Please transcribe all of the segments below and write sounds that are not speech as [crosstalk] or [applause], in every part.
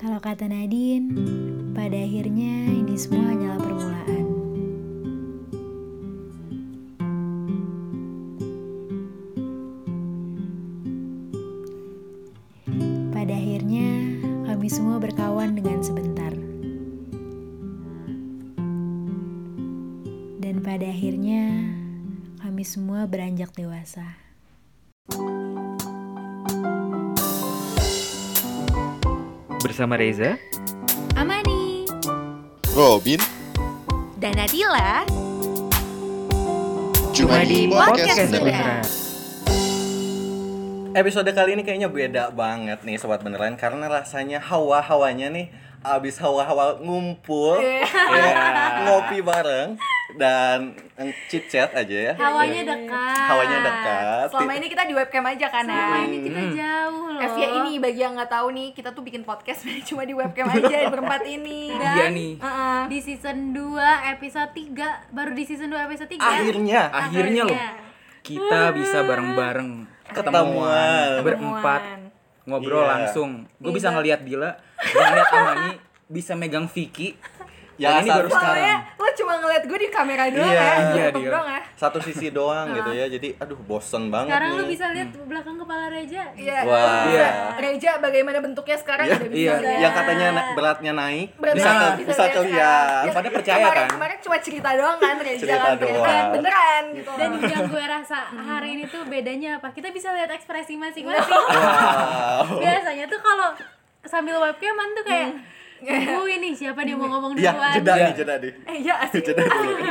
Kalau kata Nadine, pada akhirnya ini semua hanyalah permulaan. Bersama Reza Amani, Robin dan Nadila cuma di podcast beneran. Episode kali ini kayaknya beda banget nih sobat beneran karena rasanya hawa-hawanya nih abis hawa-hawa ngumpul ya, ngopi bareng dan chit chat aja ya. Hawanya dekat. Hawanya dekat. Selama ini kita di webcam aja kan Selama ya. ini kita jauh loh. FY ini bagi yang nggak tahu nih, kita tuh bikin podcast [laughs] cuma di webcam aja berempat ini. Dan Iya nih Heeh. di season 2 episode 3 baru di season 2 episode 3 Akhirnya Akhirnya loh Kita bisa bareng-bareng Ketemuan. Berempat Ngobrol Iya. langsung Gue bisa ngeliat Dila Gue ngeliat Amani Bisa megang Vicky Ya, ini baru sekarang Soalnya lo cuma ngeliat gue di kamera doang Iya, ya, iya, dia. doang ya. satu sisi doang gitu ya. Jadi aduh bosen banget Sekarang nih. lu bisa lihat belakang kepala Reja Iya. Wah. Bisa. Reja bagaimana bentuknya sekarang Iya, udah bisa. iya. Yang katanya na- beratnya naik Berat bisa ke- bisa lihat kelihatan. sekarang. Pada percaya kemarin, kan? Kemarin cuma cerita doang kan Reja Cerita kan ternyata doang. beneran gitu. Dan yang gue rasa hari ini tuh bedanya apa? Kita bisa lihat ekspresi masing-masing Wow. Biasanya tuh kalau sambil webcaman tuh kayak Nungguin nih siapa nih mau ngomong Iya, duluan jeda Iya. nih, jeda nih. eh iya asik. Jeda dulu. [laughs]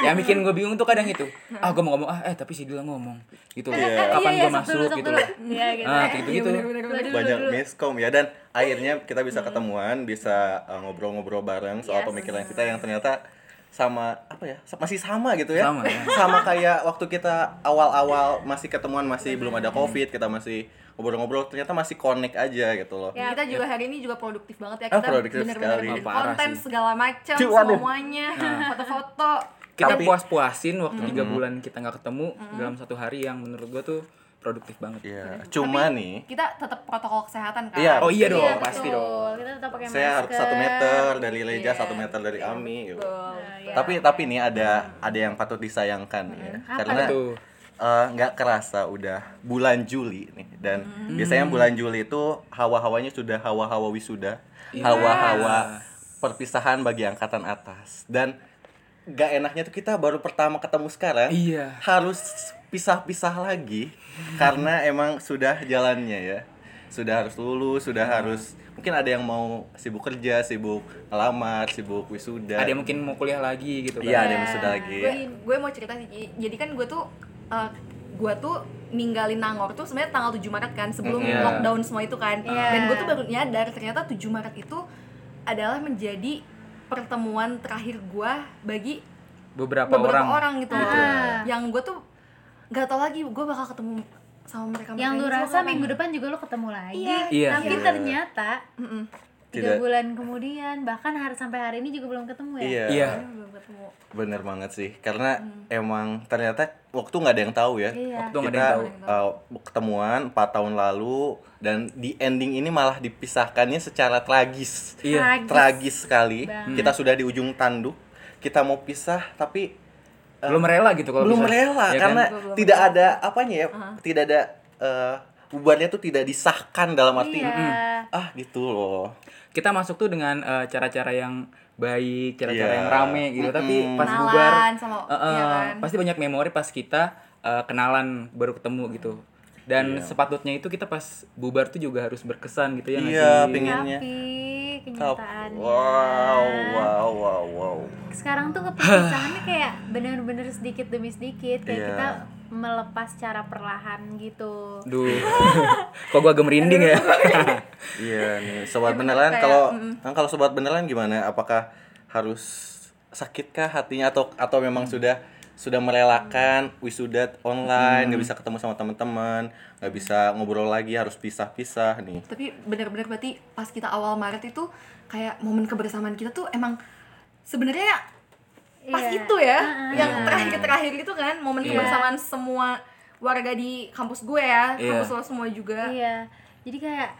Yang bikin gue bingung tuh kadang itu Ah gue mau ngomong Ah eh tapi si Dila ngomong Gitu Iya. Kapan Iya, gue masuk dulu, gitu loh Iya gitu Ah ya. kayak Iya. Dulu, dulu, banyak miskom ya dan akhirnya kita bisa ketemuan bisa uh, ngobrol-ngobrol bareng soal Yes. pemikiran kita yang ternyata sama apa ya masih sama gitu ya Sama, ya. sama kayak waktu kita awal-awal masih ketemuan masih belum ada covid kita masih ngobrol-ngobrol ternyata masih connect aja gitu loh Ya. kita juga hari ini juga produktif banget ya Ah, kita produktif bener-bener konten sih. segala macam semuanya [laughs] foto-foto Kita Tapi- puas-puasin waktu tiga bulan kita nggak ketemu Dalam satu hari yang menurut gue tuh produktif banget Iya, cuma nih kita tetap protokol kesehatan kan Iya, Oh iya dong, Iya, pasti betul. dong. Kita tetap pakai saya harus satu meter dari Leja Iya. satu meter dari Ami gitu. Betul. Iya. tapi tapi nih ada ada yang patut disayangkan ya karena tuh? Eh, nggak kerasa udah bulan Juli nih dan biasanya bulan Juli itu hawa-hawanya sudah hawa-hawa wisuda hawa-hawa perpisahan bagi angkatan atas. Dan nggak enaknya tuh kita baru pertama ketemu sekarang Iya. harus pisah-pisah lagi karena emang sudah jalannya ya. Sudah harus lulus sudah harus mungkin ada yang mau sibuk kerja sibuk ngelamar sibuk wisuda. Ada yang mungkin mau kuliah lagi gitu kan. Iya ada yang wisuda lagi. Gue gue mau cerita sih jadi kan gue tuh eh, gue tuh ninggalin Nangor tuh sebenarnya tanggal 7 Maret kan sebelum Iya. lockdown semua itu kan Iya. dan gue tuh baru nyadar ternyata 7 Maret itu adalah menjadi pertemuan terakhir gue bagi Beberapa, beberapa orang, orang, gitu Ah. yang gue tuh nggak tau lagi gue bakal ketemu sama mereka Yang lu rasa minggu depan juga lu ketemu lagi. Iya. Iya. Tapi Iya. ternyata tiga Tidak. bulan kemudian bahkan hari sampai hari ini juga belum ketemu ya. iya Iya belum ketemu bener banget sih karena emang ternyata waktu nggak ada yang tahu ya Iya. Waktu nggak ada kita yang tahu uh, ketemuan 4 tahun lalu dan di ending ini malah dipisahkannya secara tragis Iya tragis sekali Banget. kita sudah di ujung tanduk kita mau pisah tapi uh, Belum rela gitu kalau belum bisa. rela Ya kan? karena Belum tidak ada apanya ya tidak ada uh, bubarnya tuh tidak disahkan dalam arti Iya. ah gitu loh Kita masuk tuh dengan eh, cara-cara yang baik, cara-cara Iya. yang rame gitu Tapi Mm-mm. pas Kenalan bubar sama eh, iya kan Pasti banyak memori pas kita eh, kenalan baru ketemu gitu Dan Iya. sepatutnya itu kita pas bubar tuh juga harus berkesan gitu ya iya pengennya Tapi kenyataannya wow wow wow wow sekarang tuh kepisahannya kayak bener-bener sedikit demi sedikit kayak Iya. kita melepas cara perlahan gitu. Duh, [laughs] kok gua agak merinding ya? [laughs] Iya nih, sobat bener, beneran kalau mm. kan kalau sobat beneran gimana? Apakah harus sakitkah hatinya atau atau memang sudah sudah merelakan wisuda online, nggak bisa ketemu sama teman-teman, nggak bisa ngobrol lagi, harus pisah-pisah nih. tapi benar-benar berarti pas kita awal Maret itu kayak momen kebersamaan kita tuh emang sebenarnya pas Iya. itu ya Heeh. yang terakhir-terakhir itu kan momen Iya. kebersamaan semua warga di kampus gue ya Iya. kampus lo semua juga Iya. Jadi kayak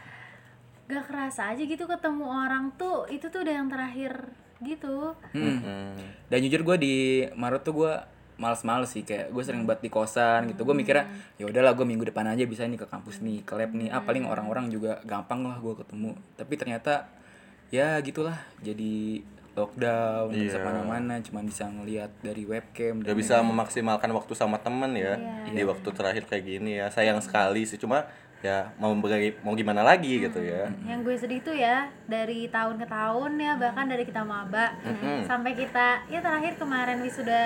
gak kerasa aja gitu ketemu orang tuh itu tuh udah yang terakhir gitu Hmm. Hmm. Dan jujur gue di Maret tuh gue males-males sih kayak gue sering buat di kosan gitu gue mikirnya ya udahlah gue minggu depan aja bisa nih ke kampus nih ke lab nih ah paling orang-orang juga gampang lah gue ketemu tapi ternyata ya gitulah jadi lockdown nggak bisa Iya. ke mana-mana cuma bisa ngelihat dari webcam Gak dan bisa memaksimalkan waktu sama temen ya di waktu terakhir kayak gini ya. Sayang sekali sih cuma ya mau bagi- mau gimana lagi gitu ya. Yang gue sedih tuh ya dari tahun ke tahun ya bahkan dari kita maba. Sampai kita ya terakhir kemarin wisuda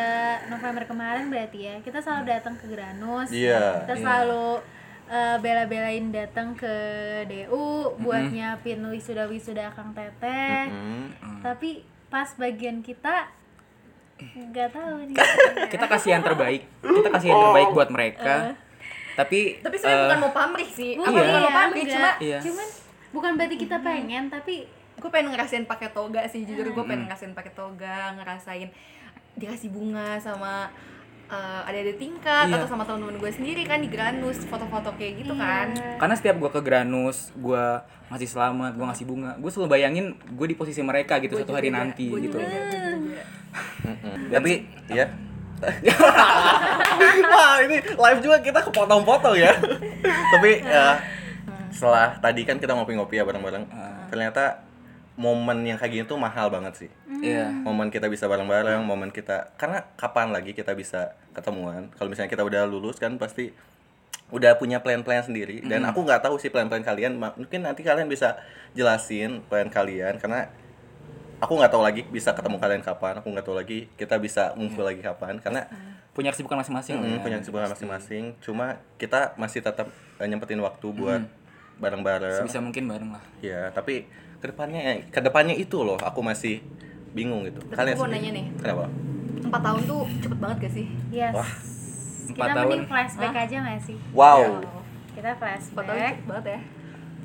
November kemarin berarti ya kita selalu datang ke Granus. Iya. kita selalu eh, bela-belain datang ke DU buat nyiapin wisuda wisuda Kang Teteh. Hmm. tapi pas bagian kita nggak tahu nih. [laughs] Kita kasih yang terbaik. Kita kasih yang terbaik buat mereka. Tapi Tapi sebenarnya eh, bukan mau pamrih sih. Bukan, Aku bukan mau iya, pamrih, enggak. cuma Iya. cuman bukan berarti kita pengen tapi gue pengen ngerasain pakai toga sih jujur. Gue pengen ngerasain pakai toga ngerasain dikasih bunga sama eh, ada-ada tingkat Iya. atau sama teman-teman gue sendiri kan di Granus foto-foto kayak gitu kan. Karena setiap gue ke Granus gue ngasih selamat gue ngasih bunga gue selalu bayangin gue di posisi mereka gitu satu hari nanti Gua gitu. juga, gua juga. Tapi ya [laughs] wah ini live juga kita kepotong-potong ya. [laughs] Tapi ya setelah tadi kan kita ngopi-ngopi ya bareng-bareng. Ternyata momen yang kayak gini tuh mahal banget sih. Iya. Momen kita bisa bareng-bareng momen kita karena kapan lagi kita bisa ketemuan? Kalau misalnya kita udah lulus kan pasti udah punya plan-plan sendiri. Dan aku nggak tahu sih plan-plan kalian. Mungkin nanti kalian bisa jelasin plan kalian karena aku nggak tahu lagi bisa ketemu kalian kapan. Aku nggak tahu lagi kita bisa ngumpul lagi kapan. Karena punya kesibukan masing-masing mm, ya. punya kesibukan masing-masing. Cuma kita masih tetap eh, nyempetin waktu buat bareng-bareng. Sebisa mungkin bareng lah. Ya tapi ke depannya ke depannya itu loh aku masih bingung gitu. Tapi gue mau nanya nih. kenapa? Empat tahun tuh cepet banget gak sih? Yes. Wah. Empat kita tahun. mending flashback aja gak sih? Wow. Kita empat tahun flashback cepet banget ya.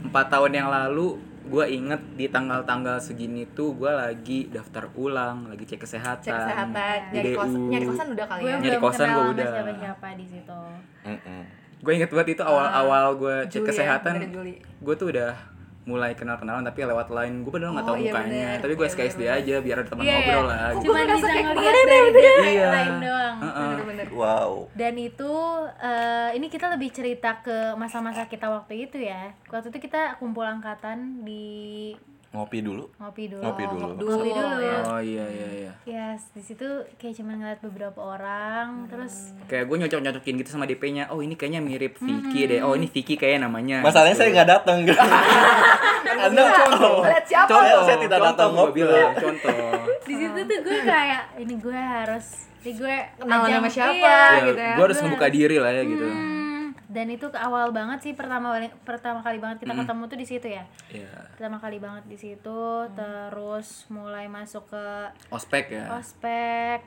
empat tahun yang lalu gue inget di tanggal-tanggal segini tuh gue lagi daftar ulang lagi cek kesehatan. Cek kesehatan nyari kos nyari kosan udah kali gue ya Nyari kosan sama udah. siapa-siapa di situ. Mm-mm. gue inget banget itu awal-awal gue cek Juli ya, kesehatan. Juli. gue tuh udah mulai kenal-kenalan tapi lewat line gue padahal nggak Oh, tahu iya mukanya bener. tapi gue Iya, SKSD aja biar ada teman Iya, ngobrol iya. lah gitu. Cuman ngerasa bisa ngeliat dari dia Iya. lain doang. bener-bener wow Dan itu eh, ini kita lebih cerita ke masa-masa kita waktu itu ya. Waktu itu kita kumpul angkatan di ngopi dulu ngopi dulu. Ngopi dulu. Ngopi dulu ya. oh iya iya iya Yes, di situ kayak cuman ngeliat beberapa orang, terus kayak gue nyocok-nyocokin gitu sama DP-nya oh ini kayaknya mirip Vicky deh oh ini Vicky kayaknya namanya masalahnya saya nggak datang [laughs] anda contoh lihat siapa Contoh. lo saya tidak datang ngobrol. bilang contoh [laughs] di situ tuh gue kayak ini gue harus ini gue Kenalan sama siapa? iya. Ah, ya, gitu ya. gue harus ngebuka diri lah ya gitu Hmm, dan itu ke awal banget sih pertama pertama kali banget kita ketemu tuh di situ ya. Iya. Pertama kali banget di situ, terus mulai masuk ke ospek ya ospek.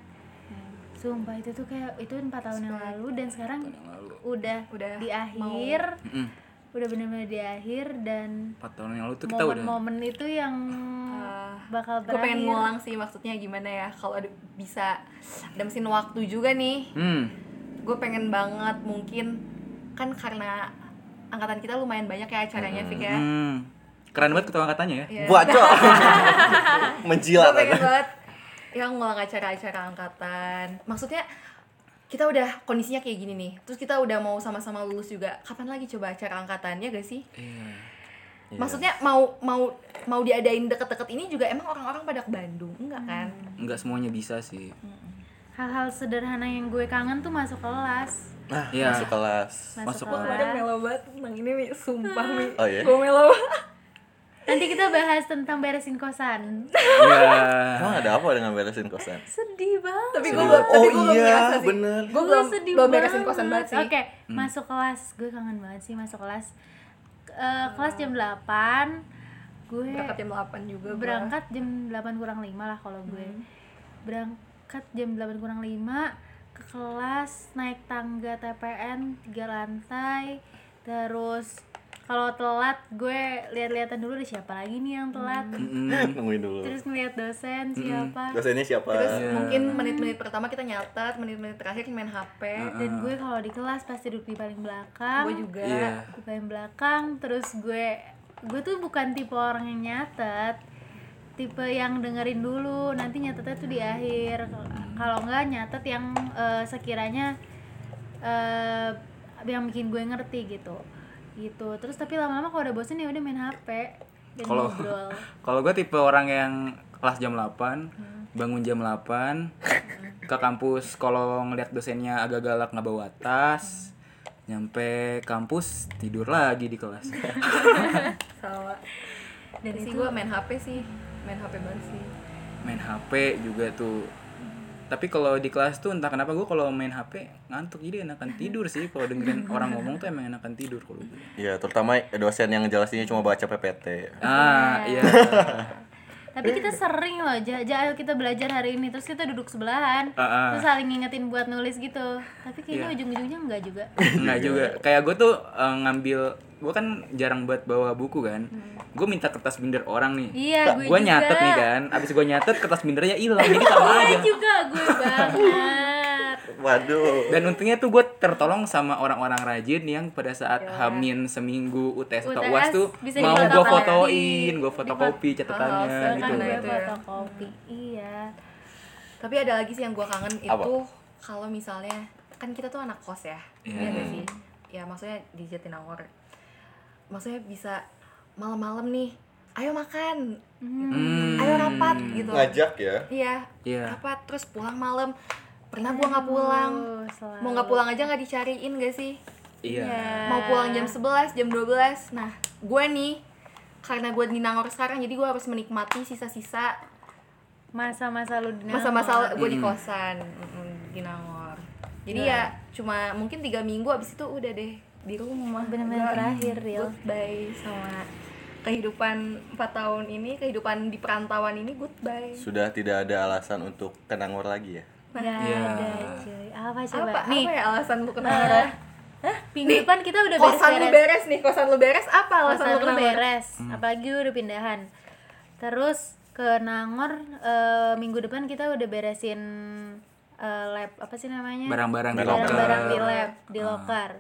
Sumpah itu tuh kayak itu empat tahun yang lalu dan sekarang lalu. udah Udah di akhir, Mm-mm. udah benar-benar di akhir dan empat tahun yang lalu tuh kita udah momen-momen itu yang bakal gue pengen ngulang sih maksudnya gimana ya kalau ada bisa ada mesin waktu juga nih hmm gue pengen banget mungkin kan karena angkatan kita lumayan banyak ya acaranya Fik ya. Hmm. Keren banget ketua angkatannya ya? Iya. buat cok. [laughs] Menjilat gue pengen aja. banget ya ngulang acara-acara angkatan. Maksudnya kita udah kondisinya kayak gini nih. Terus kita udah mau sama-sama lulus juga. Kapan lagi coba acara angkatannya gak sih? Iya. maksudnya mau mau mau diadain deket-deket ini juga emang orang-orang pada ke Bandung enggak kan? Nggak semuanya bisa sih. Hal-hal sederhana yang gue kangen tuh masuk kelas. Nah Iya. masuk kelas Masuk kelas. Kemarin melo banget tentang ini nih, sumpah nih. Oh, iya? Gue melo Nanti kita bahas tentang beresin kosan. Iya. emang ada apa dengan beresin kosan Sedih banget. Tapi gue belum, tapi Oh gue belum iya, sih. bener. Gue belum, sedih belum beresin banget. kosan banget sih. Oke, masuk kelas. Gue kangen banget sih masuk kelas. Eh, kelas jam 8 gue Berangkat jam 8 juga gua. berangkat jam 8 kurang 5 lah kalau gue. Berangkat jam 8 kurang 5 ke kelas naik tangga TPN tiga lantai. Terus kalau telat gue lihat-lihatan dulu deh siapa lagi nih yang telat. [laughs] Nungguin dulu. Terus ngeliat dosen siapa. Dosennya siapa? Terus Iya. mungkin menit-menit pertama kita nyatet, menit-menit terakhir main HP. dan gue kalau di kelas pasti duduk di paling belakang. Gue juga. Iya. di paling belakang. Terus gue gue tuh bukan tipe orang yang nyatet. Tipe yang dengerin dulu. Nanti nyatetnya tuh di akhir kalau enggak nyatet yang eh, sekiranya eh, yang bikin gue ngerti gitu. Gitu. Terus tapi lama-lama kalau udah bosen ya udah main hp dan Kalau ngobrol. [laughs] kalau gue tipe orang yang kelas jam 8, bangun jam 8, ke kampus kalau ngeliat dosennya agak galak nggak bawa tas, nyampe kampus tidur lagi di kelas. [laughs] sama. Dan sih itu gue main HP sih. Main HP banget sih. Main HP juga tuh. Tapi kalau di kelas tuh entah kenapa gue kalau main HP ngantuk jadi enakan tidur sih kalau dengerin [laughs] orang ngomong tuh emang enakan tidur kalau gue. Iya, terutama dosen yang ngejelasinnya cuma baca PPT. Ah, iya. [laughs] tapi kita sering loh ja, ja, ayo kita belajar hari ini terus kita duduk sebelahan Ah, ah. terus saling ngingetin buat nulis gitu tapi kayaknya Iya. ujung-ujungnya enggak juga [laughs] Enggak juga. Kayak gue tuh eh, ngambil gue kan jarang buat bawa buku kan. Gue minta kertas binder orang nih. Iya, gue nyatet nih kan. Abis gue nyatet kertas bindernya hilang. Jadi [laughs] sama Gue aja. juga gue [laughs] banget Waduh. Dan untungnya tuh gue tertolong sama orang-orang rajin yang pada saat hamin seminggu UTS atau UAS tuh bisa mau gue fotoin, gue fotokopi catatannya Oh, gitu. kan ya. fotokopi iya tapi ada lagi sih yang gue kangen itu kalau misalnya kan kita tuh anak kos ya Iya. Iya nggak sih ya maksudnya di Jatinangor maksudnya bisa malam-malam nih ayo makan Hmm. ayo rapat gitu Ngajak ya. iya Iya. rapat terus pulang malam pernah gua nggak pulang. Selalu. mau nggak pulang aja nggak dicariin gak sih? Iya. mau pulang jam 11 jam 12 nah gue nih karena gue di Nangor sekarang jadi gue harus menikmati sisa-sisa masa-masa lu di masa-masa gue di kosan mm, di Nangor. Jadi ya cuma mungkin tiga minggu abis itu udah deh di rumah. Bener-bener Gua terakhir, Ril. goodbye sama kehidupan 4 tahun ini kehidupan di perantauan ini goodbye. Sudah tidak ada alasan untuk ke Nangor lagi ya. Gak Iya. ada cuy. Apa coba apa nih apa ya alasan lu ke Nangor minggu depan kita udah kosan lu beres-beres. beres nih kosan lu beres apa alasan kosan lu lu beres. Apalagi udah pindahan. Terus ke Nangor eh, minggu depan kita udah beresin eh, lab apa sih namanya? Barang-barang di barang-barang di lab di loker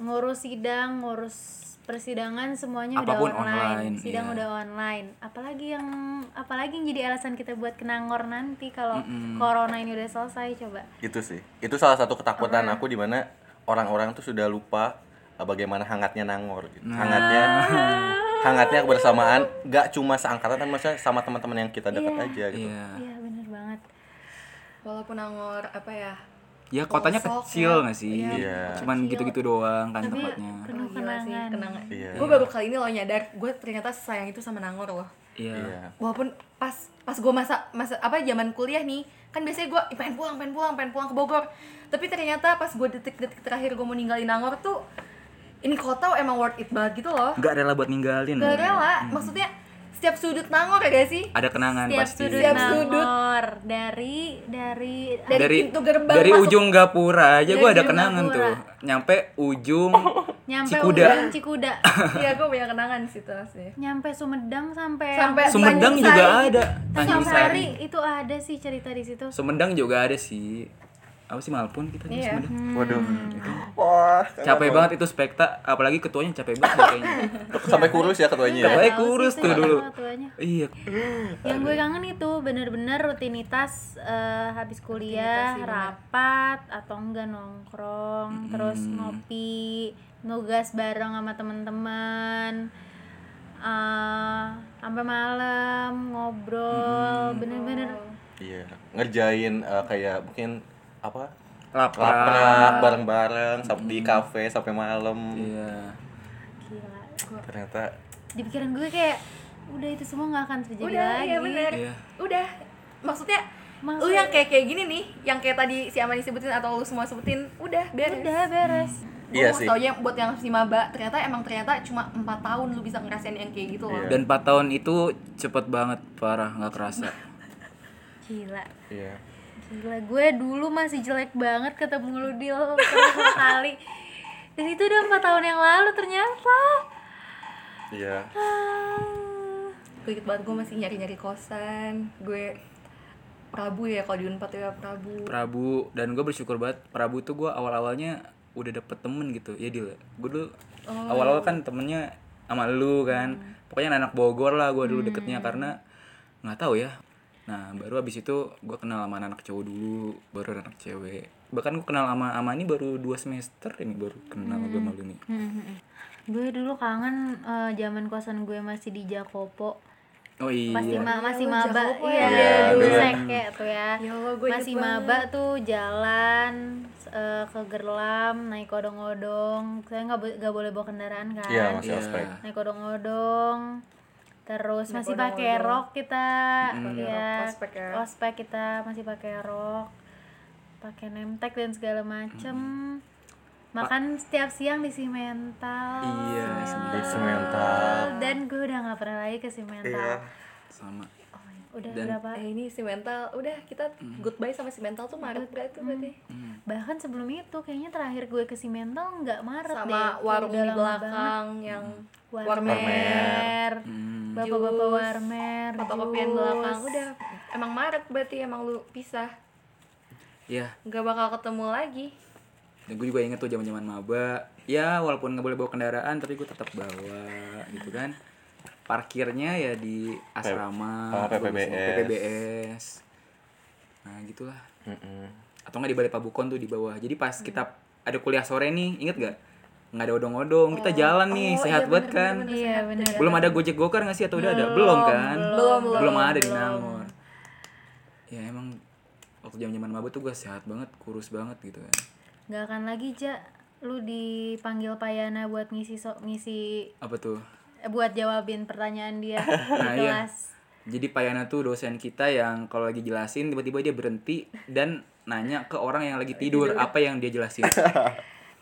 ngurus sidang ngurus persidangan semuanya Apa pun udah online, online, sidang iya. udah online apalagi yang apalagi yang jadi alasan kita buat ke Nangor nanti kalau corona ini udah selesai coba Itu sih. Itu salah satu ketakutan aku di mana orang-orang tuh sudah lupa uh, bagaimana hangatnya Nangor gitu. Hangatnya [laughs] hangatnya kebersamaan gak cuma seangkatan tapi maksudnya sama teman-teman yang kita dekat aja gitu. Iya. iya bener banget walaupun Nangor apa ya Ya kotanya Pelosok kecil ya. nggak sih? Iya. Cuman gitu-gitu doang kan Tapi tempatnya. penuh kenangan kenangan. Iya. Gue baru kali ini loh nyadar, gue ternyata sayang itu sama Nangor loh. Iya. Iya. Walaupun pas pas gue masa masa apa zaman kuliah nih, kan biasanya gue "Ih, pengen pulang, pengen pulang, pengen pulang ke Bogor. Tapi ternyata pas gue detik-detik terakhir gue mau ninggalin Nangor tuh ini kota emang worth it banget gitu loh. Nggak rela buat ninggalin. Gak rela, maksudnya setiap sudut Nangor ya gak sih? Ada kenangan setiap pasti. sudut Setiap sudut. Nangor dari dari Dari dari pintu gerbang dari masuk- ujung Gapura aja Dari gue ada kenangan Gapura. tuh nyampe ujung [laughs] nyampe Cikuda. ujung Cikuda [laughs] Iya, gue punya kenangan di situ asli. nyampe Sumedang sampai Sampai Sumedang Tanjung juga Sari. ada Tanjung Tanjung Sari Sari itu ada sih cerita di situ Sumedang juga ada sih apa sih Malpun kita di Iya. Sumedang Waduh. Wah, capek banget itu spekta apalagi ketuanya capek banget kayaknya [laughs] sampai kurus ya ketuanya. ya? Ketuanya Tahu sih kurus tuh dulu iya yang gue kangen itu bener-bener rutinitas eh, habis kuliah Rutinitas bener. rapat atau enggak nongkrong terus ngopi nugas bareng sama teman-teman eh, sampai malam ngobrol bener-bener Iya, ngerjain uh, kayak mungkin apa? lapar Laprak bareng-bareng sampai di kafe sampai malam. iya gila Ternyata di pikiran gue kayak udah itu semua nggak akan terjadi Udah, lagi iya bener. Iya. Udah. Maksudnya Maksud- lu yang kayak kayak gini nih, yang kayak tadi si Amani sebutin atau lu semua sebutin, udah beres. udah beres Gue Iya mau sih. tau aja buat yang si maba, ternyata emang ternyata cuma empat tahun lu bisa ngerasain yang kayak gitu loh. Iya. dan 4 tahun itu cepet banget parah nggak kerasa gila iya. Gila, gue dulu masih jelek banget ketemu lu di pertama [laughs] kali. Dan itu udah empat tahun yang lalu ternyata. Iya. Ah. Gue inget banget gue masih nyari-nyari kosan. Gue Prabu ya kalau di Unpad ya Prabu. Prabu. Dan gue bersyukur banget Prabu tuh gue awal awalnya udah dapet temen gitu. Ya Dil. Gue dulu awal awal kan temennya sama lu kan. Pokoknya anak Bogor lah gue dulu deketnya karena nggak tahu ya nah baru abis itu gue kenal sama anak cowok dulu baru anak cewek. Bahkan gue kenal sama sama ini baru dua semester ini baru kenal gue sama lu nih gue dulu kangen eh, zaman kosan gue masih di Jakopo. Oh iya. Masih ma masih lu maba. Jakopo iya ya? dulu Iya, seke tuh ya. Ya Allah, gue masih banget. maba tuh jalan eh, ke Gerlam naik odong-odong. Saya nggak bo- nggak boleh bawa kendaraan kan? Iya, masih Iya. ospek. naik odong-odong terus Naik masih pakai rok kita ya Rok ospek ya. ospek kita masih pakai rok pakai nemtek dan segala macem. Makan setiap siang di simental. Iya, Di semental. dan gue udah nggak pernah lagi ke simental. Iya. sama udah Dan- berapa? Eh ini si mental, udah kita goodbye sama si mental tuh Maret berarti? Berarti. bahkan sebelum itu kayaknya terakhir gue ke simental nggak Maret deh. Sama warung Udah di belakang yang banget. warmer, warmer. Hmm. bapak-bapak warmer kopi-kopian jus. belakang. Udah emang Maret berarti emang lu pisah. Iya, nggak bakal ketemu lagi. Dan gue juga inget tuh zaman zaman maba. Ya walaupun nggak boleh bawa kendaraan tapi gue tetap bawa gitu kan parkirnya ya di asrama Oh, atau PPBS. PPBS nah gitulah. Mm-mm. atau nggak di balai pabukon tuh di bawah. Jadi pas kita ada kuliah sore nih inget gak nggak ada odong-odong kita jalan nih Oh, sehat iya, banget bener, kan. bener, iya bener belum ada gojek gokar nggak sih atau udah ada? Belum kan? belum belum belum ada di belum. Nangor. Ya emang waktu zaman zaman maba tuh gue sehat banget kurus banget gitu kan. Nggak akan lagi ja lu dipanggil Payana buat ngisi so ngisi apa tuh buat jawabin pertanyaan dia [laughs] Nah, di iya. kelas Jadi Payana tuh dosen kita yang kalau lagi jelasin tiba-tiba dia berhenti dan nanya ke orang yang lagi tidur apa yang dia jelasin. [laughs]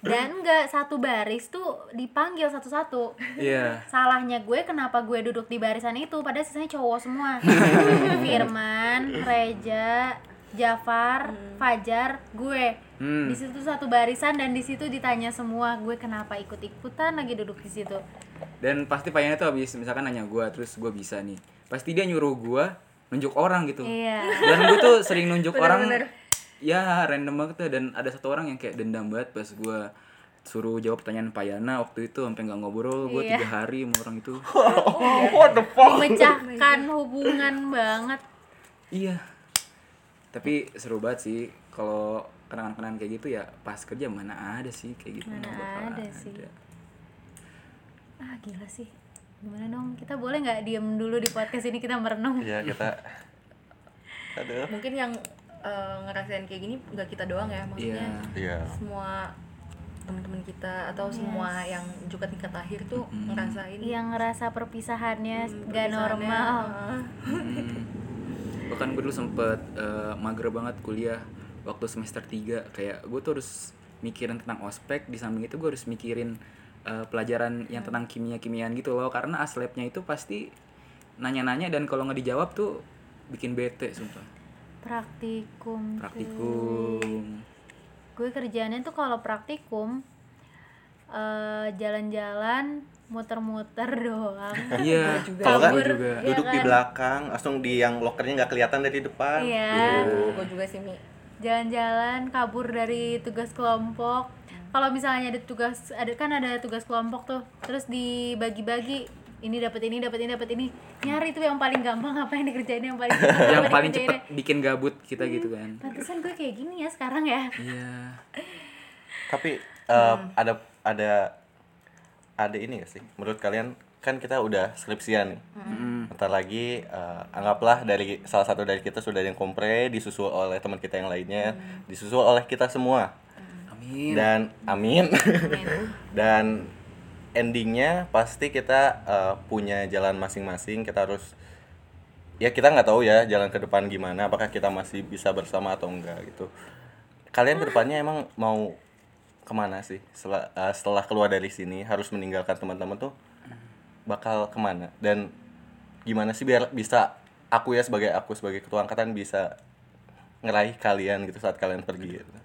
dan nggak satu baris tuh dipanggil satu-satu Iya. salahnya gue kenapa gue duduk di barisan itu padahal sisanya cowok semua [laughs] Firman Reja Jafar Fajar gue Hmm. di situ satu barisan dan di situ ditanya semua gue kenapa ikut-ikutan lagi duduk di situ Dan pasti Payana tuh habis misalkan nanya gua terus gua bisa nih. Pasti dia nyuruh gua nunjuk orang gitu. iya Dan gue tuh sering nunjuk Bener, orang bener. ya random banget tuh dan ada satu orang yang kayak dendam banget pas gua suruh jawab pertanyaan Payana waktu itu sampai nggak ngobrol gua Iya. tiga hari sama orang itu [laughs] What the fuck? memecahkan hubungan banget Iya. Tapi seru banget sih kalau kenangan-kenangan kayak gitu ya pas kerja mana ada sih kayak gitu. Mana bakal ada sih. ah gila sih gimana dong kita boleh nggak diem dulu di podcast ini kita merenung Iya kita. Aduh. mungkin yang eh, ngerasain kayak gini nggak kita doang ya maksudnya Iya. semua teman-teman kita atau semua yang juga tingkat akhir tuh ngerasain yang ngerasa perpisahannya nggak perpisahannya, normal heeh. Hmm. Bahkan gue dulu sempet eh, mager banget kuliah waktu semester 3 kayak gue tuh harus mikirin tentang ospek di samping itu gue harus mikirin eh, pelajaran yang tentang kimia-kimiaan gitu loh. Karena aslabnya itu pasti nanya-nanya dan kalau nggak dijawab tuh bikin bete sumpah. Praktikum praktikum. Gue kerjaannya tuh kalau praktikum eh, jalan-jalan muter-muter [laughs] doang. Iya Kalau nggak gue juga. duduk di belakang, langsung di yang lokernya nggak kelihatan dari depan. iya. Gue juga sih mi. Jalan-jalan kabur dari tugas kelompok kalau misalnya ada tugas ada kan ada tugas kelompok tuh. Terus dibagi-bagi ini dapat ini dapat ini dapat ini. Nyari tuh yang paling gampang [laughs] apa yang dikerjain yang paling gampang yang paling cepet bikin gabut kita gitu kan. pantesan gue kayak gini ya sekarang ya. Iya. Tapi eh, ada ada ada ini gak sih? Menurut kalian kan kita udah skripsian nih. Bentar lagi eh, anggaplah dari salah satu dari kita sudah ada yang kompre, disusul oleh teman kita yang lainnya, disusul oleh kita semua. Amin Dan amin. [laughs] Dan endingnya pasti kita eh, punya jalan masing-masing. Kita harus ya kita nggak tahu ya jalan ke depan gimana. Apakah kita masih bisa bersama atau enggak gitu. Kalian ke depannya emang mau ke mana sih setelah eh, setelah keluar dari sini harus meninggalkan teman-teman tuh bakal ke mana dan gimana sih biar bisa aku ya sebagai aku sebagai ketua angkatan bisa ngeraih kalian gitu saat kalian pergi gitu.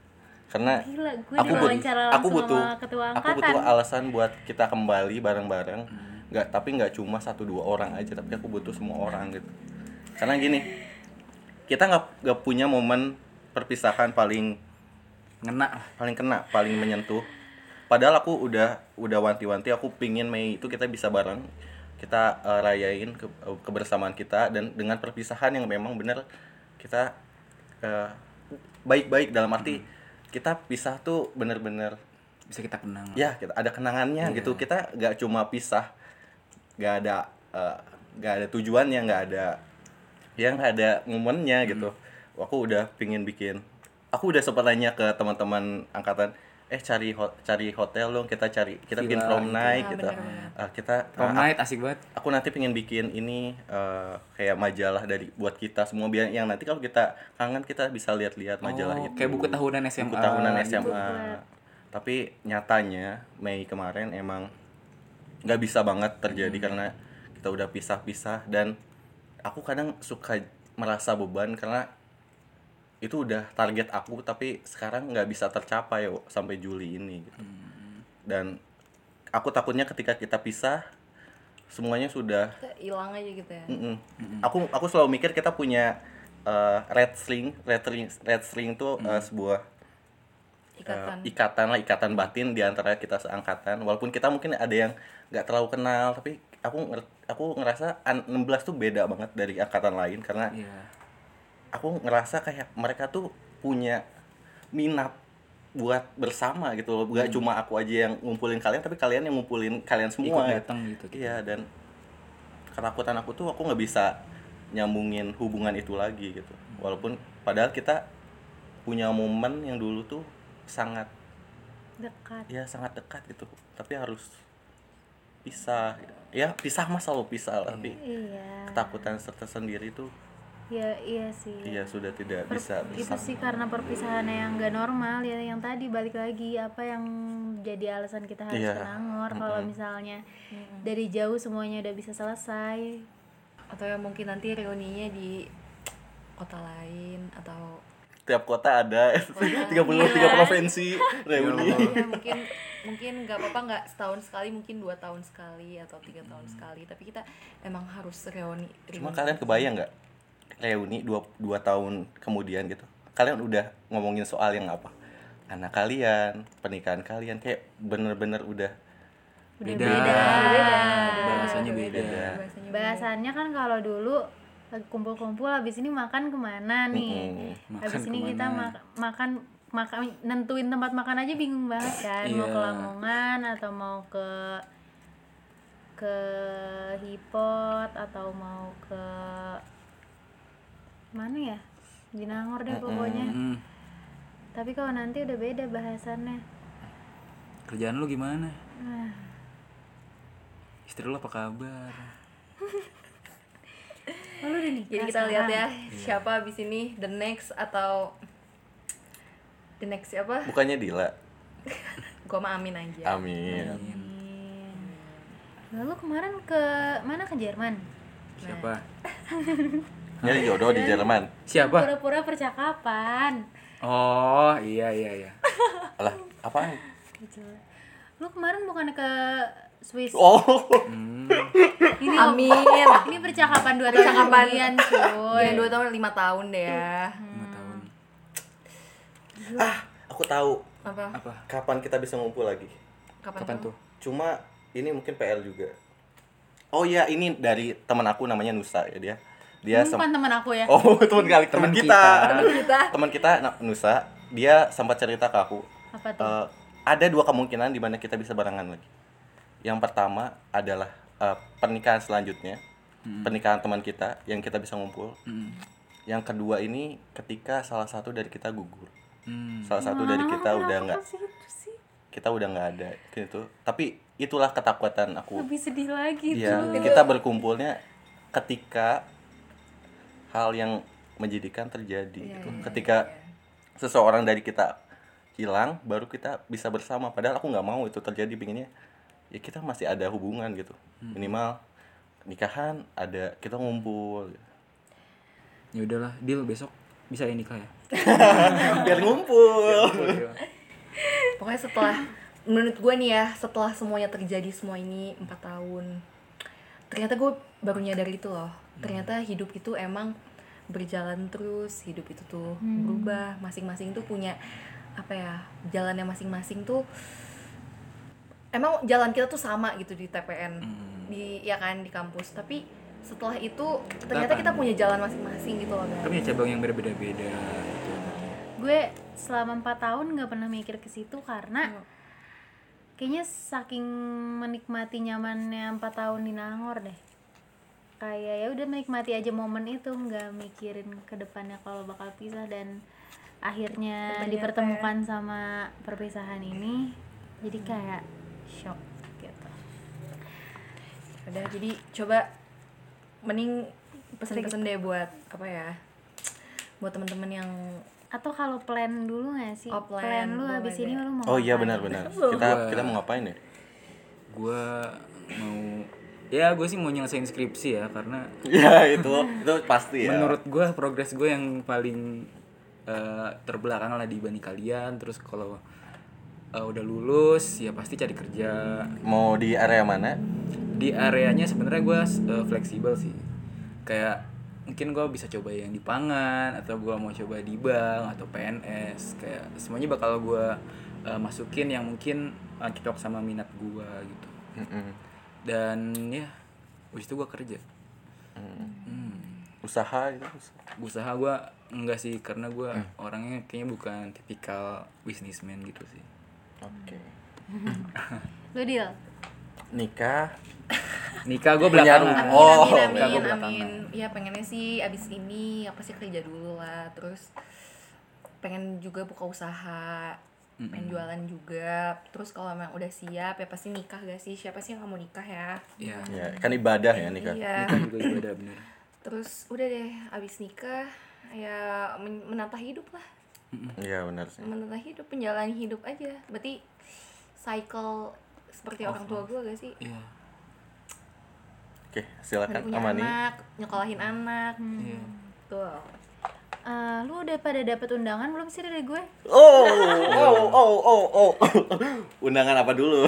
Karena Gila, gue aku, diwawancara aku butuh sama ketua aku butuh alasan buat kita kembali bareng-bareng. Nggak tapi nggak cuma satu dua orang aja tapi aku butuh semua orang gitu. Karena gini kita nggak nggak punya momen perpisahan paling ngena lah. paling kena paling menyentuh. Padahal aku udah udah wanti-wanti aku pingin Mei itu kita bisa bareng kita eh, rayain ke- eh, kebersamaan kita dan dengan perpisahan yang memang benar kita eh, baik-baik dalam arti kita pisah tuh bener-bener bisa kita kenang. Ya kita ada kenangannya Iya. gitu. Kita nggak cuma pisah nggak ada eh, nggak ada tujuannya nggak ada ya nggak ada momennya gitu. Aku udah pingin bikin aku udah sempat nanya ke teman-teman angkatan eh cari ho- cari hotel dong kita cari kita bikin Villa prom gitu. night Ah, gitu bener-bener. Ah, kita prom ah, night asik banget aku nanti pengen bikin ini eh, kayak majalah dari buat kita semua biar yang nanti kalau kita kangen kita bisa lihat-lihat majalah Oh, itu kayak buku tahunan SMA buku tahunan gitu. SMA tapi nyatanya Mei kemarin emang nggak bisa banget terjadi Hmm. karena kita udah pisah-pisah dan aku kadang suka merasa beban karena itu udah target aku tapi sekarang nggak bisa tercapai yo, sampai Juli ini gitu Hmm. dan aku takutnya ketika kita pisah semuanya sudah hilang aja gitu ya Mm-mm. Aku aku selalu mikir kita punya uh, red string, red string, red string tuh uh, sebuah uh, ikatan ikatan lah, ikatan batin di antara kita seangkatan. Walaupun kita mungkin ada yang nggak terlalu kenal, tapi aku aku ngerasa an- 16 tuh beda banget dari angkatan lain karena Iya. Aku ngerasa kayak mereka tuh punya minat buat bersama gitu loh. Gak cuma aku aja yang ngumpulin kalian, tapi kalian yang ngumpulin kalian semua. Ikut datang gitu, gitu. Iya dan ketakutan aku tuh aku nggak bisa nyambungin hubungan itu lagi gitu. Walaupun padahal kita punya momen yang dulu tuh sangat dekat ya sangat dekat gitu. Tapi harus pisah. Ya pisah mah selalu pisah lah, tapi iya ketakutan tersendiri tuh ya iya sih iya sudah tidak Per- bisa itu bersama. sih karena perpisahannya yang gak normal ya yang tadi balik lagi apa yang jadi alasan kita harus Iya. ke Nangor kalau Mm-mm. misalnya dari jauh semuanya udah bisa selesai atau yang mungkin nanti reuninya di kota lain atau Tiap kota ada 33 [laughs] Iya. provinsi reuni. ya mungkin mungkin nggak apa-apa nggak setahun sekali mungkin dua tahun sekali atau tiga tahun sekali tapi kita emang harus reuni Cuma reuni. kalian kebayang nggak reuni dua, dua tahun kemudian gitu kalian udah ngomongin soal yang apa anak kalian pernikahan kalian kayak bener-bener udah udah Beda. beda, Bahasanya Udah beda. bahasanya beda. bahasannya kan kalau dulu lagi kumpul-kumpul habis ini makan ke mana nih Mm-mm. habis Makan ini kita ke mana? mak- makan makan nentuin tempat makan aja bingung banget kan mau ke Iya. Lamongan atau mau ke ke Hipot atau mau ke mana ya? Di Nangor deh pokoknya. Hmm. tapi kalau nanti udah beda bahasannya. Kerjaan lu gimana? Ah. istri lu apa kabar? Oh, lu udah nikah jadi kita lihat ya Iya. siapa abis ini the next atau the next siapa? Bukannya Dila? [laughs] Gua mah amin aja. Amin. Lalu kemarin ke mana ke Jerman? Siapa [laughs] nyari jodoh di Jerman. Siapa? Pura-pura percakapan. Oh iya iya iya. [laughs] Alah apa Gitu. lu kemarin bukan ke Swiss? Oh. Hmm. [laughs] ini amin. [laughs] ini percakapan dua tahun Percakapan. kemudian cuy. Yang dua tahun lima tahun deh ya. Lima tahun. Ah aku tahu. Apa? Apa? Kapan kita bisa ngumpul lagi? Kapan, kapan tuh? cuma ini mungkin PR juga. Oh iya ini dari teman aku namanya Nusa ya dia dia bukan teman aku ya. Oh [laughs] teman kali teman Teman kita. kita. kita. Teman kita Na- Nusa dia sempat cerita ke aku apa tuh? eh, ada dua kemungkinan di mana kita bisa barengan lagi. Yang pertama adalah eh, pernikahan selanjutnya pernikahan teman kita yang kita bisa ngumpul. Hmm. yang kedua ini ketika salah satu dari kita gugur. Hmm. salah satu dari kita Ah, udah kenapa nggak kita udah nggak ada gitu. Tapi itulah ketakutan aku. Lebih sedih lagi Iya, tuh. kita berkumpulnya ketika hal yang menjadikan terjadi Iya, gitu. iya, Ketika seseorang dari kita hilang, baru kita bisa bersama. Padahal aku nggak mau itu terjadi, pinginnya ya kita masih ada hubungan gitu. Hmm. Minimal nikahan ada kita ngumpul. ya udahlah deal besok bisa ya nikah ya [laughs] Biar ngumpul. pokoknya setelah menurut gue nih ya setelah semuanya terjadi semua ini empat tahun ternyata gue baru nyadar itu loh ternyata hidup itu emang berjalan terus hidup itu tuh berubah. Masing-masing tuh punya apa ya jalannya masing-masing tuh emang jalan kita tuh sama gitu di TPN Hmm. di ya kan di kampus. Tapi setelah itu ternyata kan- kita punya jalan masing-masing gitu loh Kan punya cabang yang berbeda-beda gitu. gue selama empat tahun nggak pernah mikir ke situ karena Hmm. kayaknya saking menikmati nyamannya empat tahun di Nangor deh kayak ya udah menikmati aja momen itu nggak mikirin ke depannya kalau bakal pisah dan akhirnya Ternyata dipertemukan sama perpisahan ini jadi kayak shock gitu udah jadi coba mending pesen-pesen deh buat apa ya buat teman-teman yang atau kalau plan dulu nggak sih Oh, plan. lu Boleh habis deh. ini lu mau Oh iya benar-benar. Kita kita mau ngapain ya? gue mau ya gue sih mau nyelesain skripsi ya karena Ya itu itu pasti ya. menurut gue progres gue yang paling eh, terbelakang lah dibanding kalian terus kalau eh, udah lulus ya pasti cari kerja mau di area mana? di areanya sebenarnya gue eh, fleksibel sih kayak mungkin gue bisa coba yang di pangan atau gue mau coba di bank atau PNS kayak semuanya bakal gue eh, masukin yang mungkin eh, cocok sama minat gue gitu Mm-mm. Dan ya habis itu gue kerja Hmm. Usaha itu. usaha. gue enggak sih karena gue orangnya kayaknya bukan tipikal businessman gitu sih Oke. [laughs] lu deal Nikah. nikah gue belakangan rumah. amin Oh, amin nikah amin gua amin belakangan. ya pengennya sih abis ini apa sih kerja dulu lah terus pengen juga buka usaha pengen jualan juga. Terus kalau emang udah siap ya pasti nikah gak sih? Siapa sih yang nggak mau nikah ya? Ya Ya, kan. Ibadah ya nikah. iya. Nikah juga ibadah bener. [laughs] Terus udah deh abis nikah ya men- menata hidup lah. Iya benar sih. menata hidup menjalani hidup aja. Berarti cycle seperti orang tua gue gak sih? Iya. Oke, silakan Amani. anak nyekolahin anak. Iya. Tuh Eh, lu udah pada dapet undangan belum sih dari gue Oh, [laughs] oh, oh, oh, oh. [laughs] Undangan apa dulu?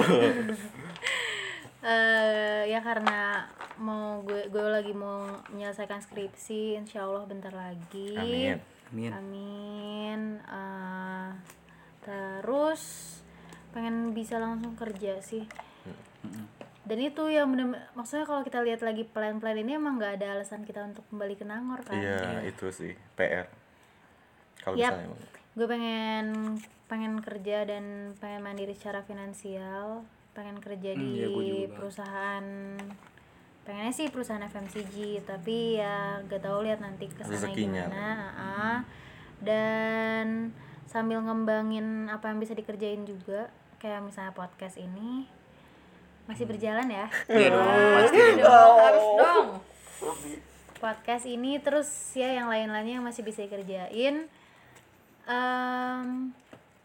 eh ya karena mau gue gue lagi mau menyelesaikan skripsi insya Allah bentar lagi Amin. amin Amin. Eh, terus pengen bisa langsung kerja sih dan itu yang bener maksudnya kalau kita lihat lagi plan-plan ini emang nggak ada alasan kita untuk kembali ke Nangor kan Iya, itu sih PR. Kalau Yap. misalnya gue pengen pengen kerja dan pengen mandiri secara finansial pengen kerja Hmm, di banget. perusahaan pengennya sih perusahaan FMCG tapi ya gak tahu lihat nanti ke sana Rezekinya. gimana ah. dan sambil ngembangin apa yang bisa dikerjain juga kayak misalnya podcast ini masih berjalan ya iya dong pasti dong. dong harus dong podcast ini terus ya yang lain-lainnya yang masih bisa dikerjain Em,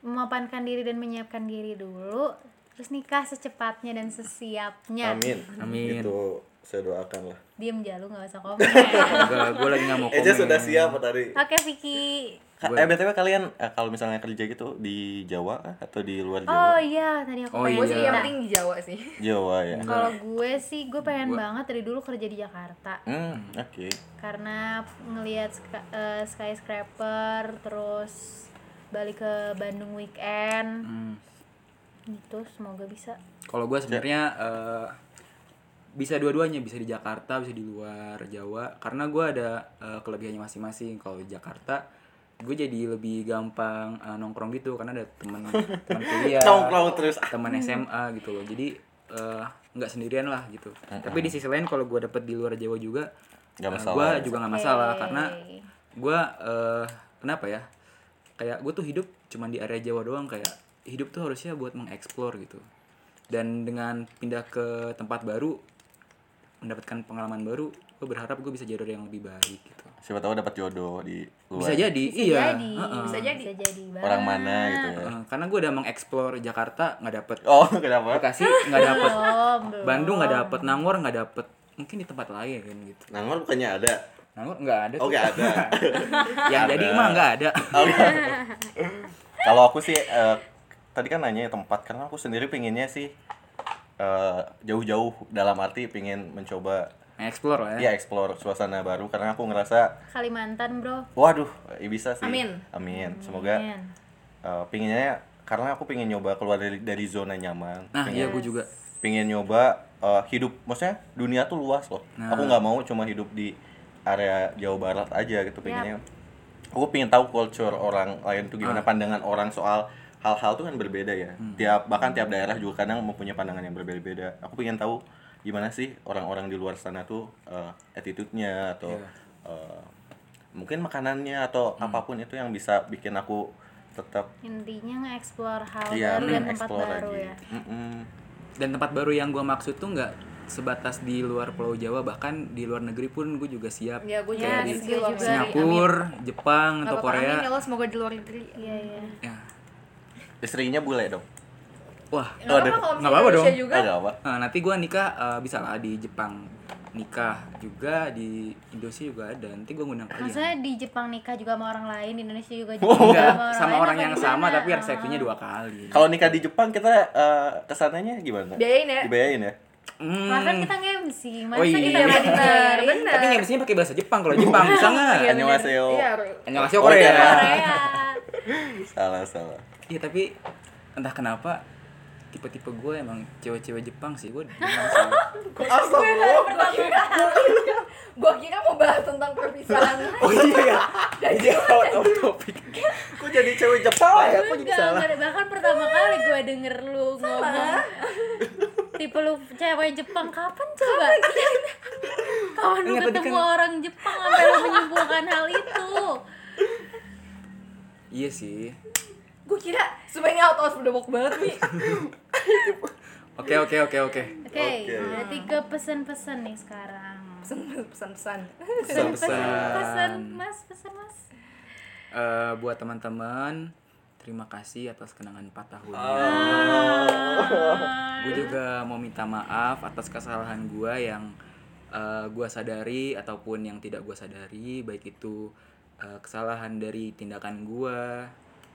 memapankan diri dan menyiapkan diri dulu terus nikah secepatnya dan sesiapnya Amin. Amin. Itu saya doakan lah. diem jalu nggak usah komen Enggak, gue lagi nggak mau komen Eja sudah siap tadi. oke Vicky Ka- Eh BTW kalian eh, kalau misalnya kerja gitu di Jawa kah? atau di luar oh Jawa? iya tadi aku Oh, pengen gue sih Iya. yang penting di Jawa sih Jawa ya. kalau gue sih gue pengen banget dari dulu kerja di Jakarta Hmm, oke. karena ngelihat ska- eh, skyscraper terus balik ke Bandung weekend Hmm. gitu semoga bisa Kalau gue sebenarnya eh, bisa dua-duanya, bisa di Jakarta, bisa di luar Jawa. Karena gue ada eh, kelebihannya masing-masing. Kalau di Jakarta, gue jadi lebih gampang eh, nongkrong gitu karena ada teman [laughs] teman kuliah, Nongkrong terus. teman SMA gitu loh. Jadi eh, nggak sendirian lah gitu. Tapi di sisi lain kalau gue dapet di luar Jawa juga, Nggak eh, masalah. gue juga nggak masalah Oke. karena gue eh, kenapa ya? Kayak gue tuh hidup cuman di area Jawa doang kayak hidup tuh harusnya buat mengeksplor gitu. Dan dengan pindah ke tempat baru mendapatkan pengalaman baru, gue berharap gue bisa jadi orang yang lebih baik gitu. Siapa tahu dapat jodoh di luar. Bisa jadi, bisa iya. jadi Heeh. Bisa jadi. bisa jadi Orang banget. mana gitu ya. Heeh, karena gue udah mengeksplor Jakarta nggak dapet Oh, kenapa? Bekasi nggak [laughs] dapet belum belum Bandung nggak dapet Nangor nggak dapet mungkin di tempat lain kan gitu Nangor bukannya ada. Nangor nggak ada Oh, nggak ada. [laughs] yang jadi mah nggak ada [laughs] Kalau aku sih eh, tadi kan nanya tempat karena aku sendiri pinginnya sih eh, jauh-jauh dalam arti pingin mencoba explore lah ya. Ya explore suasana baru karena aku ngerasa Kalimantan bro. Waduh eh, bisa sih. Amin. amin. Semoga Amin. eh, pinginnya karena aku pengen nyoba keluar dari dari zona nyaman. Nah pengen, iya gue juga. pengen nyoba eh, hidup maksudnya dunia tuh luas loh. Nah. aku nggak mau cuma hidup di area Jawa Barat aja gitu pengennya aku pengen tahu culture orang lain tuh gimana Ah. pandangan orang soal hal-hal tuh kan berbeda ya. Hmm. tiap bahkan tiap daerah juga kadang mempunyai pandangan yang berbeda-beda. Aku pengen tahu gimana sih orang-orang di luar sana tuh eh, attitude-nya atau Iya. eh, mungkin makanannya atau Hmm. apa pun itu yang bisa bikin aku tetap intinya nge-explore hal iya baru dan tempat explore baru lagi. ya Mm-mm. dan tempat baru yang gue maksud tuh nggak sebatas di luar Pulau Jawa bahkan di luar negeri pun gue juga siap ya gue Ya, juga di juga. Singapura Jepang Amin. atau Nggak apa-apa, Korea amin ya lo semoga di luar negeri iya iya ya istrinya bule dong wah nggak apa-apa kalau Nggak apa-apa dong. juga Ah, nggak apa Nah, nanti gue nikah eh, bisa lah di Jepang nikah juga di Indonesia juga ada nanti gue ngundang kalian maksudnya di Jepang nikah juga sama orang lain di Indonesia juga Oh. enggak sama sama lain orang yang gimana? sama tapi Ah. resepsinya dua kali kalau nikah di Jepang kita eh, ke sananya gimana Biayain ya? dibayain ya Hmm. Masa kan kita nge-MC, masa Oh iya. kita benar, benar. tapi ngemsinya pakai bahasa Jepang kalau Jepang bisa nggak Iya. Annyeonghaseyo. Iya, Annyeonghaseyo Oh, Korea iya. Korea. salah salah Iya tapi entah kenapa tipe-tipe gue emang cewek-cewek Jepang sih gue [laughs] Gua kira mau bahas tentang perpisahan. oh iya ya iya out of topic kok jadi cewek Jepang ya kok jadi salah bahkan pertama kali gue denger lu ngomong tipe lu cewek Jepang kapan coba? Kapan lu ketemu kan- orang Jepang sampai lu menyimpulkan hal itu? iya sih Gue kira sebenarnya out of the box banget nih. [laughs] oke oke oke oke Oke, berarti ke pesan-pesan nih sekarang. Pesan pesan-pesan. pesan-pesan Pesan, Mas, pesan, Mas. Eh, buat teman-teman terima kasih atas kenangan 4 tahun gue juga mau minta maaf atas kesalahan gue yang eh, gue sadari ataupun yang tidak gue sadari baik itu eh, kesalahan dari tindakan gue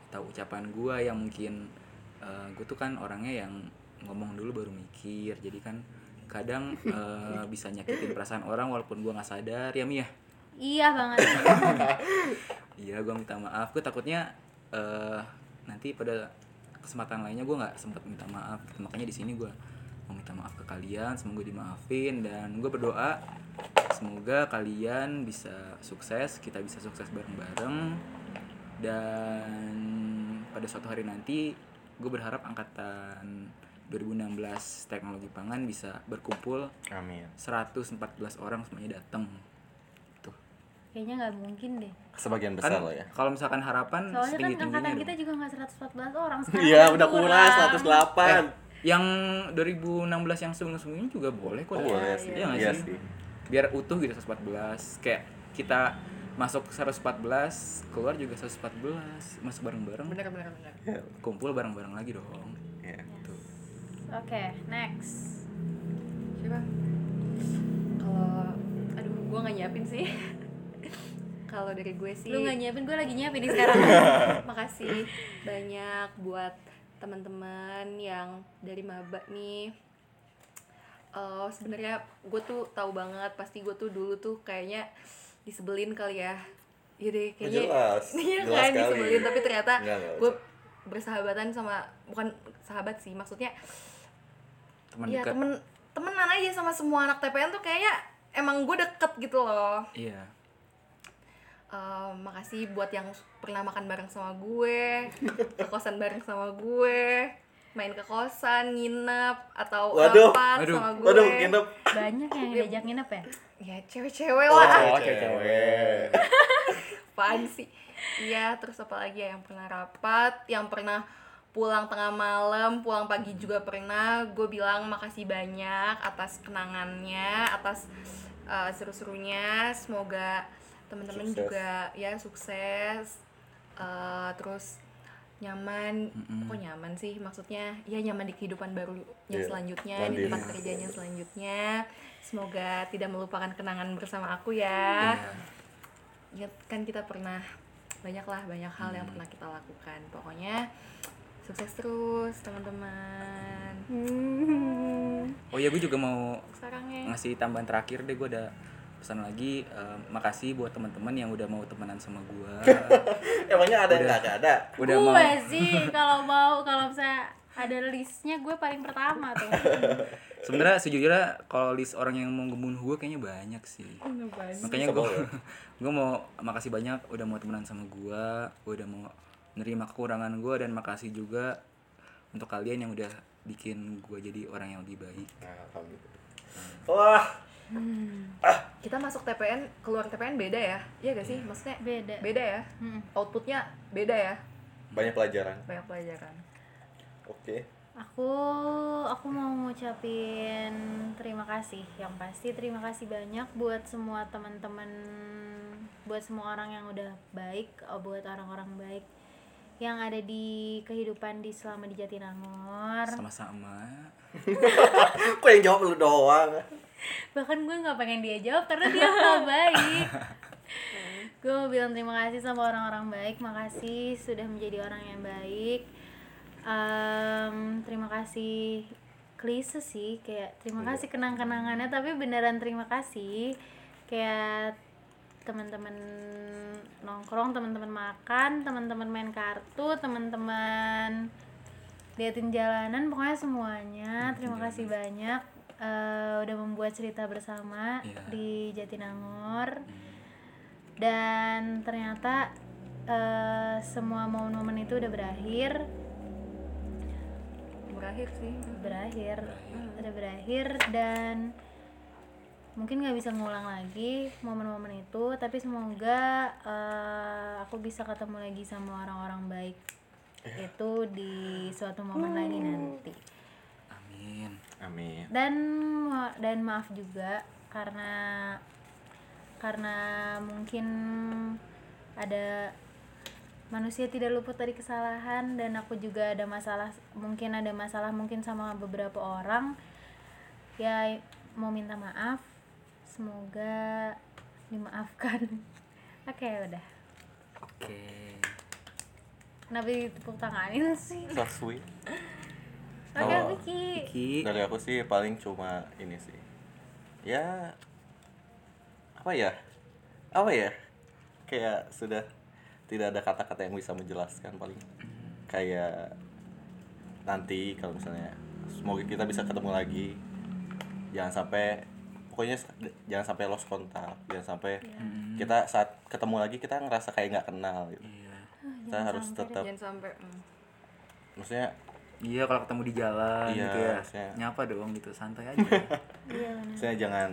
atau ucapan gue yang mungkin gue tuh kan orangnya yang ngomong dulu baru mikir jadi kan kadang eh, bisa nyakitin perasaan orang walaupun gue nggak sadar ya Mia Iya banget. [laughs] Iya, gue minta maaf. Gue takutnya eh nanti pada kesempatan lainnya gue nggak sempat minta maaf. Makanya di sini gue mau minta maaf ke kalian. Semoga dimaafin dan gue berdoa semoga kalian bisa sukses. Kita bisa sukses bareng-bareng. Dan pada suatu hari nanti gue berharap angkatan 2016 teknologi pangan bisa berkumpul amin 114 orang semuanya datang. Tuh. Kayaknya nggak mungkin deh. sebagian kan besar loh ya kalau misalkan harapan Soalnya kan angkatan kita juga nggak 114 orang. Sekarang iya udah kurang Eh, 108 yang 2016 yang sebelum sebelumnya juga boleh kok oh boleh sih Iya nggak iya sih? sih biar utuh gitu 114 kayak kita masuk 114 keluar juga 114 masuk bareng-bareng Bener bener bener. Kumpul bareng-bareng lagi dong iya. Tuh. Oke, next. Siapa? Kalau aduh gue nggak nyiapin sih. [laughs] Kalau dari gue sih. Lu nggak nyiapin, gue lagi nyiapin nih [laughs] sekarang. makasih banyak buat teman-teman yang dari maba nih Eh sebenarnya gue tuh tahu banget pasti gue tuh dulu tuh kayaknya disebelin kali ya. Iya deh kayaknya jelas. [laughs] iya Jelas kan disebelin. Tapi ternyata gue bersahabatan sama bukan sahabat sih maksudnya teman ya dekat temen temenan aja sama semua anak TPN tuh kayaknya emang gue deket gitu loh. Iya. Eh, makasih buat yang pernah makan bareng sama gue, ke kosan bareng sama gue, main ke kosan, nginep atau Waduh, waduh, sama gue. waduh nginep. Banyak yang diajak nginep ya? Ya cewek-cewek oh lah. cewek [laughs] Apaan sih? Iya, terus apa lagi ya yang pernah rapat, yang pernah pulang tengah malam, pulang pagi juga pernah. Gue bilang makasih banyak atas kenangannya, atas uh, seru-serunya. Semoga teman-teman juga ya sukses. Uh, terus nyaman, kok nyaman sih? Maksudnya ya nyaman di kehidupan barunya Iya, selanjutnya, di mandiri. tempat kerjanya selanjutnya. Semoga tidak melupakan kenangan bersama aku ya. Iya. ya kan kita pernah banyak lah banyak hal yang pernah kita lakukan. Pokoknya sukses terus teman-teman. Oh ya gue juga mau sarangnya ngasih tambahan terakhir deh gue ada pesan lagi. Eh, makasih buat teman-teman yang udah mau temenan sama gua. [laughs] Emangnya ada yang nggak ada? udah gue mau. sih kalau mau kalau misalnya ada listnya gue paling pertama tuh. [laughs] Sebenarnya sejujurnya kalau list orang yang mau ngebunuh gue kayaknya banyak sih. Makanya gue gue [laughs] mau makasih banyak udah mau temenan sama gue udah mau nerima kekurangan gue dan makasih juga untuk kalian yang udah bikin gue jadi orang yang lebih baik. Nah, alhamdulillah. Wah, kita masuk TPN keluar TPN beda ya? Iya gak sih? Maksudnya beda. beda ya? Mm. outputnya beda ya? Banyak pelajaran. banyak pelajaran Oke. aku aku mau ngucapin terima kasih. Yang pasti terima kasih banyak buat semua teman-teman buat semua orang yang udah baik oh, buat orang-orang baik yang ada di kehidupan di selama di Jatinangor. Sama-sama. [laughs] Kok yang jawab lu doang? bahkan gue nggak pengen dia jawab karena dia nggak baik. [laughs] Gue mau bilang terima kasih sama orang-orang baik. Makasih sudah menjadi orang yang baik Em, terima kasih. Klise sih kayak terima kasih kenang-kenangannya tapi beneran terima kasih. Kayak teman-teman nongkrong teman-teman makan teman-teman main kartu teman-teman liatin jalanan pokoknya semuanya. Terima kasih banyak. Eh, udah membuat cerita bersama Iya. di Jatinangor. Dan ternyata eh, semua momen-momen itu udah berakhir berakhir sih. Berakhir. Udah berakhir dan mungkin nggak bisa ngulang lagi momen-momen itu tapi semoga eh, aku bisa ketemu lagi sama orang-orang baik itu di suatu momen lagi nanti. Amin. Amin. dan dan maaf juga karena karena mungkin ada manusia tidak luput dari kesalahan dan aku juga ada masalah mungkin ada masalah mungkin sama beberapa orang ya mau minta maaf semoga dimaafkan [laughs] oke udah oke kenapa ditepuk tanganin sih So sweet. oke Oh. Vicky Ki Dari aku sih paling cuma ini sih. Ya apa ya? Apa ya? Kayak sudah tidak ada kata-kata yang bisa menjelaskan paling. Kayak nanti kalau misalnya semoga kita bisa ketemu lagi jangan sampai pokoknya jangan sampai lost kontak jangan sampai kita saat ketemu lagi kita ngerasa kayak nggak kenal gitu. Iya. Kita harus tetap jangan sampai mm. maksudnya iya kalau ketemu di jalan Iya, gitu ya maksudnya- nyapa dong gitu santai aja. [laughs] Iya benar. Saya jangan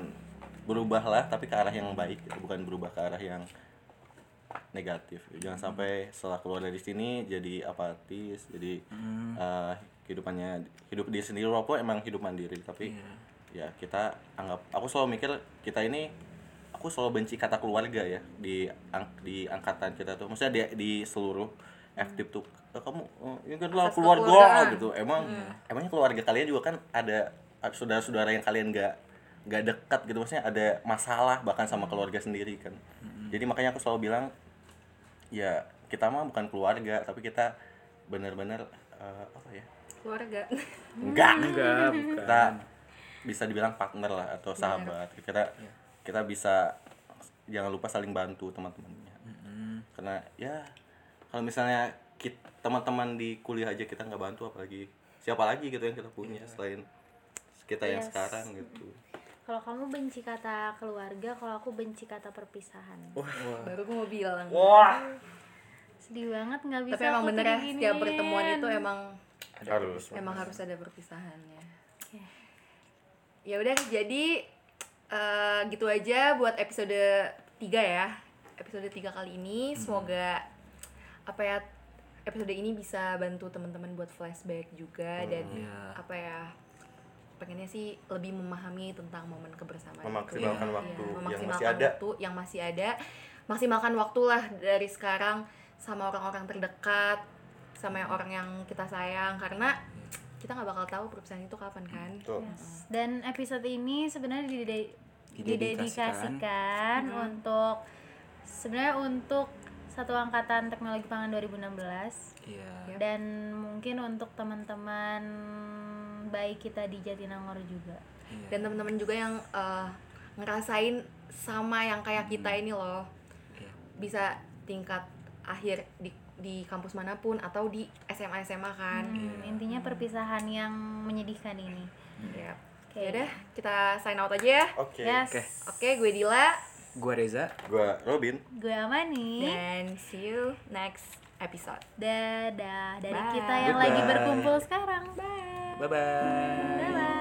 berubah lah tapi ke arah yang baik bukan berubah ke arah yang negatif. Jangan sampai setelah keluar dari sini jadi apatis jadi eh, kehidupannya hidup diri sendiri walaupun emang hidup mandiri tapi ya kita anggap aku selalu mikir kita ini aku selalu benci kata keluarga ya di ang- di angkatan kita tuh. Maksudnya di, di seluruh FTIP tuh "Eh, kamu eh, ini kan Asas keluarga gitu. Emang emangnya keluarga kalian juga kan ada saudara-saudara yang kalian nggak nggak dekat gitu. Maksudnya ada masalah bahkan sama keluarga sendiri kan. Jadi makanya aku selalu bilang ya kita mah bukan keluarga tapi kita benar-benar eh, apa ya? Keluarga. Enggak. [laughs] Enggak bukan. Kita bisa dibilang partner lah atau sahabat. Kita kita bisa jangan lupa saling bantu teman-temannya. Karena ya kalau misalnya kit- teman-teman di kuliah aja kita nggak bantu apalagi siapa lagi gitu yang kita punya selain kita yang Yes. sekarang gitu kalau kamu benci kata keluarga kalau aku benci kata perpisahan. Baru gue mau bilang. Sedih banget nggak bisa tapi emang aku bener ya setiap pertemuan itu emang harus emang harus ada perpisahannya Oke. ya udah jadi eh, gitu aja buat episode 3 ya. Episode 3 kali ini. Semoga apa ya episode ini bisa bantu teman-teman buat flashback juga dan Iya. apa ya pengennya sih lebih memahami tentang momen kebersamaan itu. Memaksimalkan Iya, waktu yang memaksimalkan masih ada. waktu yang masih ada maksimalkan waktu lah dari sekarang sama orang-orang terdekat sama yang orang yang kita sayang karena kita nggak bakal tahu perpisahan itu kapan kan. Yes. Dan episode ini sebenarnya dide- Didedikasikan. didedikasikan untuk sebenarnya untuk satu angkatan teknologi pangan 2016 iya dan mungkin untuk teman-teman baik kita di Jatinangor juga. dan teman-teman juga yang eh, ngerasain sama yang kayak kita ini loh Iya. bisa tingkat akhir di di kampus mana pun atau di SMA SMA kan Hmm, intinya perpisahan yang menyedihkan ini ya Oke. Yaudah, kita sign out aja ya Oke. yes Oke. oke gue Dila Gue Reza. Gua Robin. gue Amani dan see you next episode dadah dari Bye. kita yang lagi Goodbye. berkumpul sekarang bye Bye bye. bye